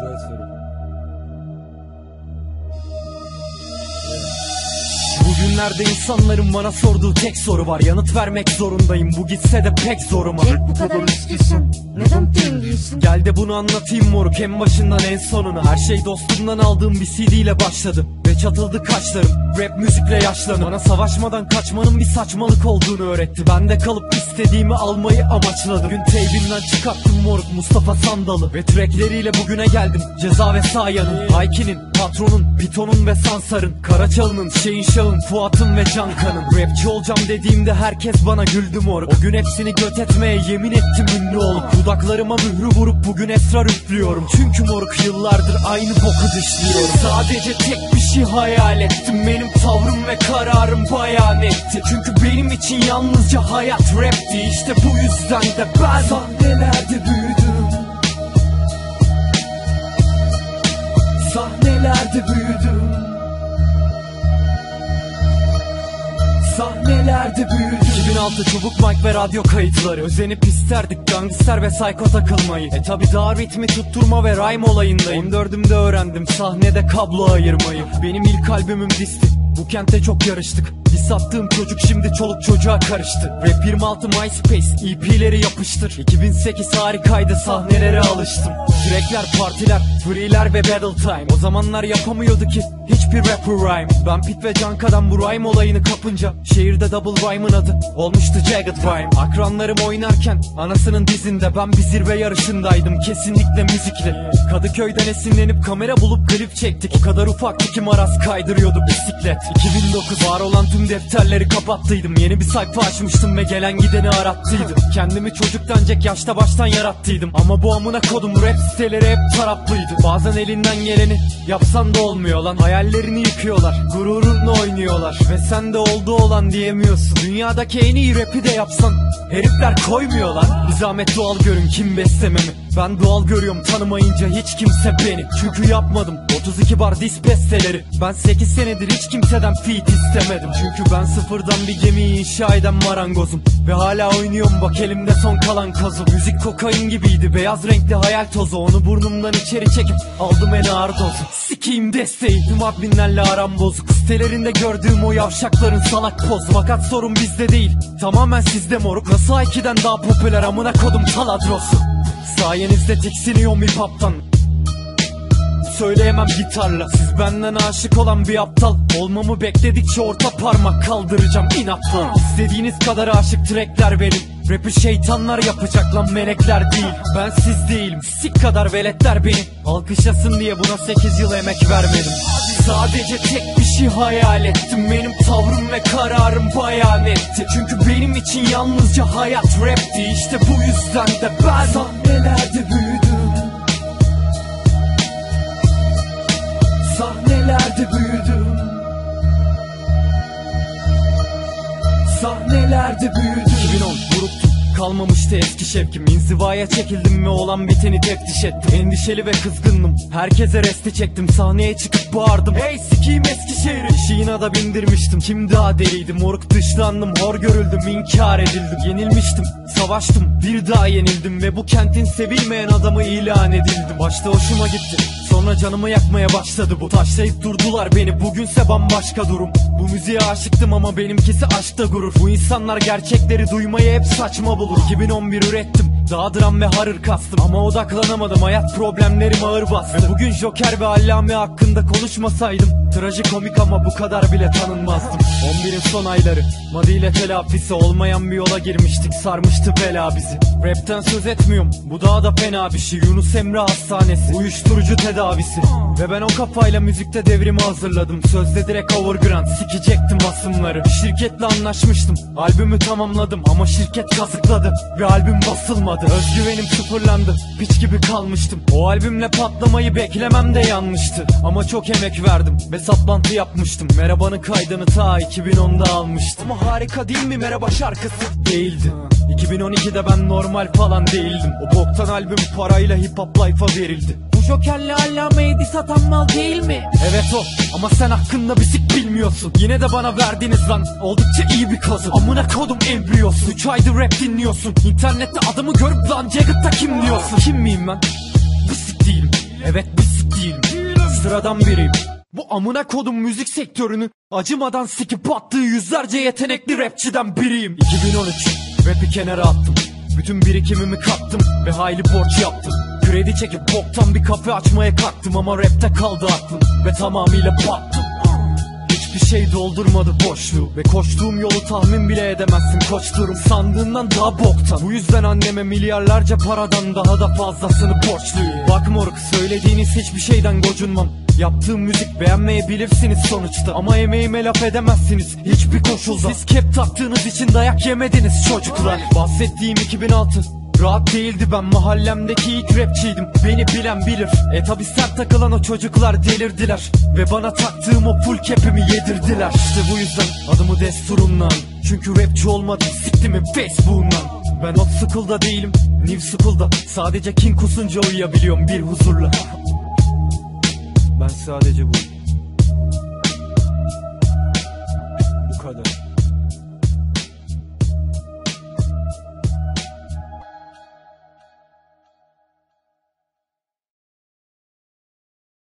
Güzel soru. Bugünlerde insanların bana sorduğu tek soru var. Yanıt vermek zorundayım. Bu gitse de pek zoruma Jack bu kadar üstüsün. Neden pengisin? Gel de bunu anlatayım moruk. En başından en sonuna. Her şey dostumdan aldığım bir CD ile başladı çatıldı kaşlarım. Rap müzikle yaşlanım Bana savaşmadan kaçmanın bir saçmalık olduğunu öğretti. Ben de kalıp istediğimi almayı amaçladım. Gün teybinden çıkarttım moruk Mustafa Sandal'ı. Ve trackleriyle bugüne geldim. Ceza ve Sayan'ın Hayki'nin, Patron'un, Piton'un ve Sansar'ın Karaçalı'nın, Şeyin Şah'ın, Fuat'ın ve Cankan'ın. Rapçi olacağım dediğimde herkes bana güldü moruk. O gün hepsini göt etmeye yemin ettim ünlü olup. Dudaklarıma mührü vurup bugün esrar üflüyorum. Çünkü moruk yıllardır aynı boku dışlıyorum. Sadece tek bir şey hayal ettim. Benim tavrım ve kararım bayan etti. Çünkü benim için yalnızca hayat rapti. İşte bu yüzden de ben sahnelerde büyüdüm 2006 çubuk mic ve radyo kayıtları. Özenip isterdik gangster ve psycho takılmayı E tabi daha ritmi tutturma ve rhyme olayındayım. 14'ümde öğrendim sahnede kablo ayırmayı. Benim ilk albümüm disti. Bu kentte çok yarıştık Bir sattığım çocuk şimdi çoluk çocuğa karıştı. Rap 26 MySpace EP'leri yapıştır. 2008 harikaydı sahnelere alıştım. Trackler partiler free'ler ve battle time. O zamanlar yapamıyordu ki hiçbir rapper rhyme. Ben Pit ve Canka'dan bu rhyme olayını kapınca Şehirde double rhyme'ın adı olmuştu Jagged Rhyme. Akranlarım oynarken anasının dizinde Ben bir zirve yarışındaydım. Kesinlikle müzikle. Kadıköy'den esinlenip kamera bulup klip çektik. O kadar ufaktı ki maraz kaydırıyordu bisiklet. 2009 var olan tüm defterleri kapattıydım. Yeni bir sayfa açmıştım ve gelen gideni arattıydım. Kendimi çocuktan cek yaşta baştan yarattıydım. Ama bu amına kodum rap siteleri hep taraplıydı Bazen elinden geleni yapsan da olmuyor lan. Hayallerini yıkıyorlar gururunla oynuyorlar. Ve sen de oldu olan diyemiyorsun. Dünyadaki en iyi rapi de yapsan Herifler koymuyorlar Bir zahmet doğal görün kim beslememi? Ben doğal görüyorum tanımayınca hiç kimse beni. Çünkü yapmadım 32 bar dis besteleri. Ben 8 senedir hiç kimseden feat istemedim. Çünkü ben sıfırdan bir gemiyi inşa eden marangozum. Ve hala oynuyorum bak elimde son kalan kozum Müzik kokain gibiydi beyaz renkli hayal tozu. Onu burnumdan içeri çekip aldım en ağır dozu. Sikiyim desteği tüm adminlerle aram bozuk. Sitelerinde gördüğüm o yavşakların salak pozu. Fakat sorun bizde değil tamamen sizde moruk. Nasıl Aiki'den daha popüler amına kodum taladrosu? Sayenizde tiksiniyorum hip hop'tan Söyleyemem gitarla. Siz benden aşık olan bir aptal. Olmamı bekledikçe orta parmak kaldıracağım inatla İstediğiniz kadar aşık trackler benim Rap'i şeytanlar yapacak lan melekler değil. Ben siz değilim sik kadar veletler beni. Alkışlasın diye buna 8 yıl emek vermedim. Sadece tek bir şey hayal ettim. Benim tavrım ve kararım bayan etti. Çünkü benim için yalnızca hayat rapti. İşte bu yüzden de ben Sahnelerde Kalmamıştı eski şevkim. İnzivaya çekildim ve olan biteni teftiş ettim. Endişeli ve kızgındım. Herkese resti çektim. Sahneye çıkıp bağırdım. Hey sikiyim Eskişehir'i İşiğine da bindirmiştim. Kim daha deliydi? Moruk dışlandım. Hor görüldüm. İnkar edildim. Yenilmiştim. Savaştım. Bir daha yenildim Ve bu kentin sevilmeyen adamı ilan edildim. Başta hoşuma gitti. Sonra canımı yakmaya başladı bu. Taşlayıp durdular beni. Bugünse bambaşka durum. Bu müziğe aşıktım ama benimkisi aşkta gurur. Bu insanlar gerçekleri duymayı hep saçma bulur 2011 ürettim. Daha dram ve harır kastım. Ama odaklanamadım. Hayat problemlerim ağır bastı. Ve bugün Joker ve Allame hakkında konuşmasaydım Trajikomik ama bu kadar bile tanınmazdım. 11'in son ayları Madi ile telafisi olmayan bir yola girmiştik Sarmıştı bela bizi. Rapten söz etmiyorum bu daha da fena bir şey. Yunus Emre Hastanesi Uyuşturucu tedavisi. Ve ben o kafayla müzikte devrimi hazırladım. Sözde direkt overground sikecektim basımları. Şirketle anlaşmıştım Albümü tamamladım ama şirket kazıkladı Ve albüm basılmadı. Özgüvenim sıfırlandı Piç gibi kalmıştım. O albümle patlamayı beklemem de yanlıştı. Ama çok emek verdim ve saplantı yapmıştım. Merhabanın kaydını ta 2010'da almıştım. Ama harika değil mi? Merhaba şarkısı Değildi. 2012'de ben normal falan değildim. O boktan albüm parayla hip hop life'a verildi. Bu Joker'le Allame'yi satan mal değil mi? Evet o. Ama sen hakkında bir sik bilmiyorsun. Yine de bana verdiniz lan. Oldukça iyi bir kazı. Amına kodum embriyosu. 3 aydır rap dinliyorsun. İnternette adamı görüp lan Jagged'da kim diyorsun? Kim miyim ben? Bir sik değilim. Evet bir değilim. Sıradan biriyim Bu amına kodum müzik sektörünü Acımadan sikip attığı yüzlerce yetenekli rapçiden biriyim. 2013 Rap'i kenara attım. Bütün birikimimi kattım Ve hayli borç yaptım. Kredi çekip boktan bir kafe açmaya kalktım Ama rapte kaldı aklım Ve tamamıyla battım. Hiçbir şey doldurmadı boşluğu Ve koştuğum yolu tahmin bile edemezsin koştuğum Sandığından daha boktan. Bu yüzden anneme milyarlarca paradan daha da fazlasını borçluyum. Bak moruk söylediğiniz hiçbir şeyden gocunmam Yaptığım müzik beğenmeyebilirsiniz sonuçta. Ama emeğime laf edemezsiniz hiçbir koşulda. Siz kep taktığınız için dayak yemediniz çocuklar. Bahsettiğim 2006 Rahat değildi. Ben mahallemdeki ilk rapçiydim. Beni bilen bilir. E tabi sert takılan o çocuklar delirdiler. Ve bana taktığım o full cap'imi yedirdiler. İşte bu yüzden adımı desturumdan. Çünkü rapçi olmadım siktimin Facebook'undan. Ben old school'da değilim New school'da. Sadece king kusunca uyuyabiliyorum bir huzurla Ben sadece bu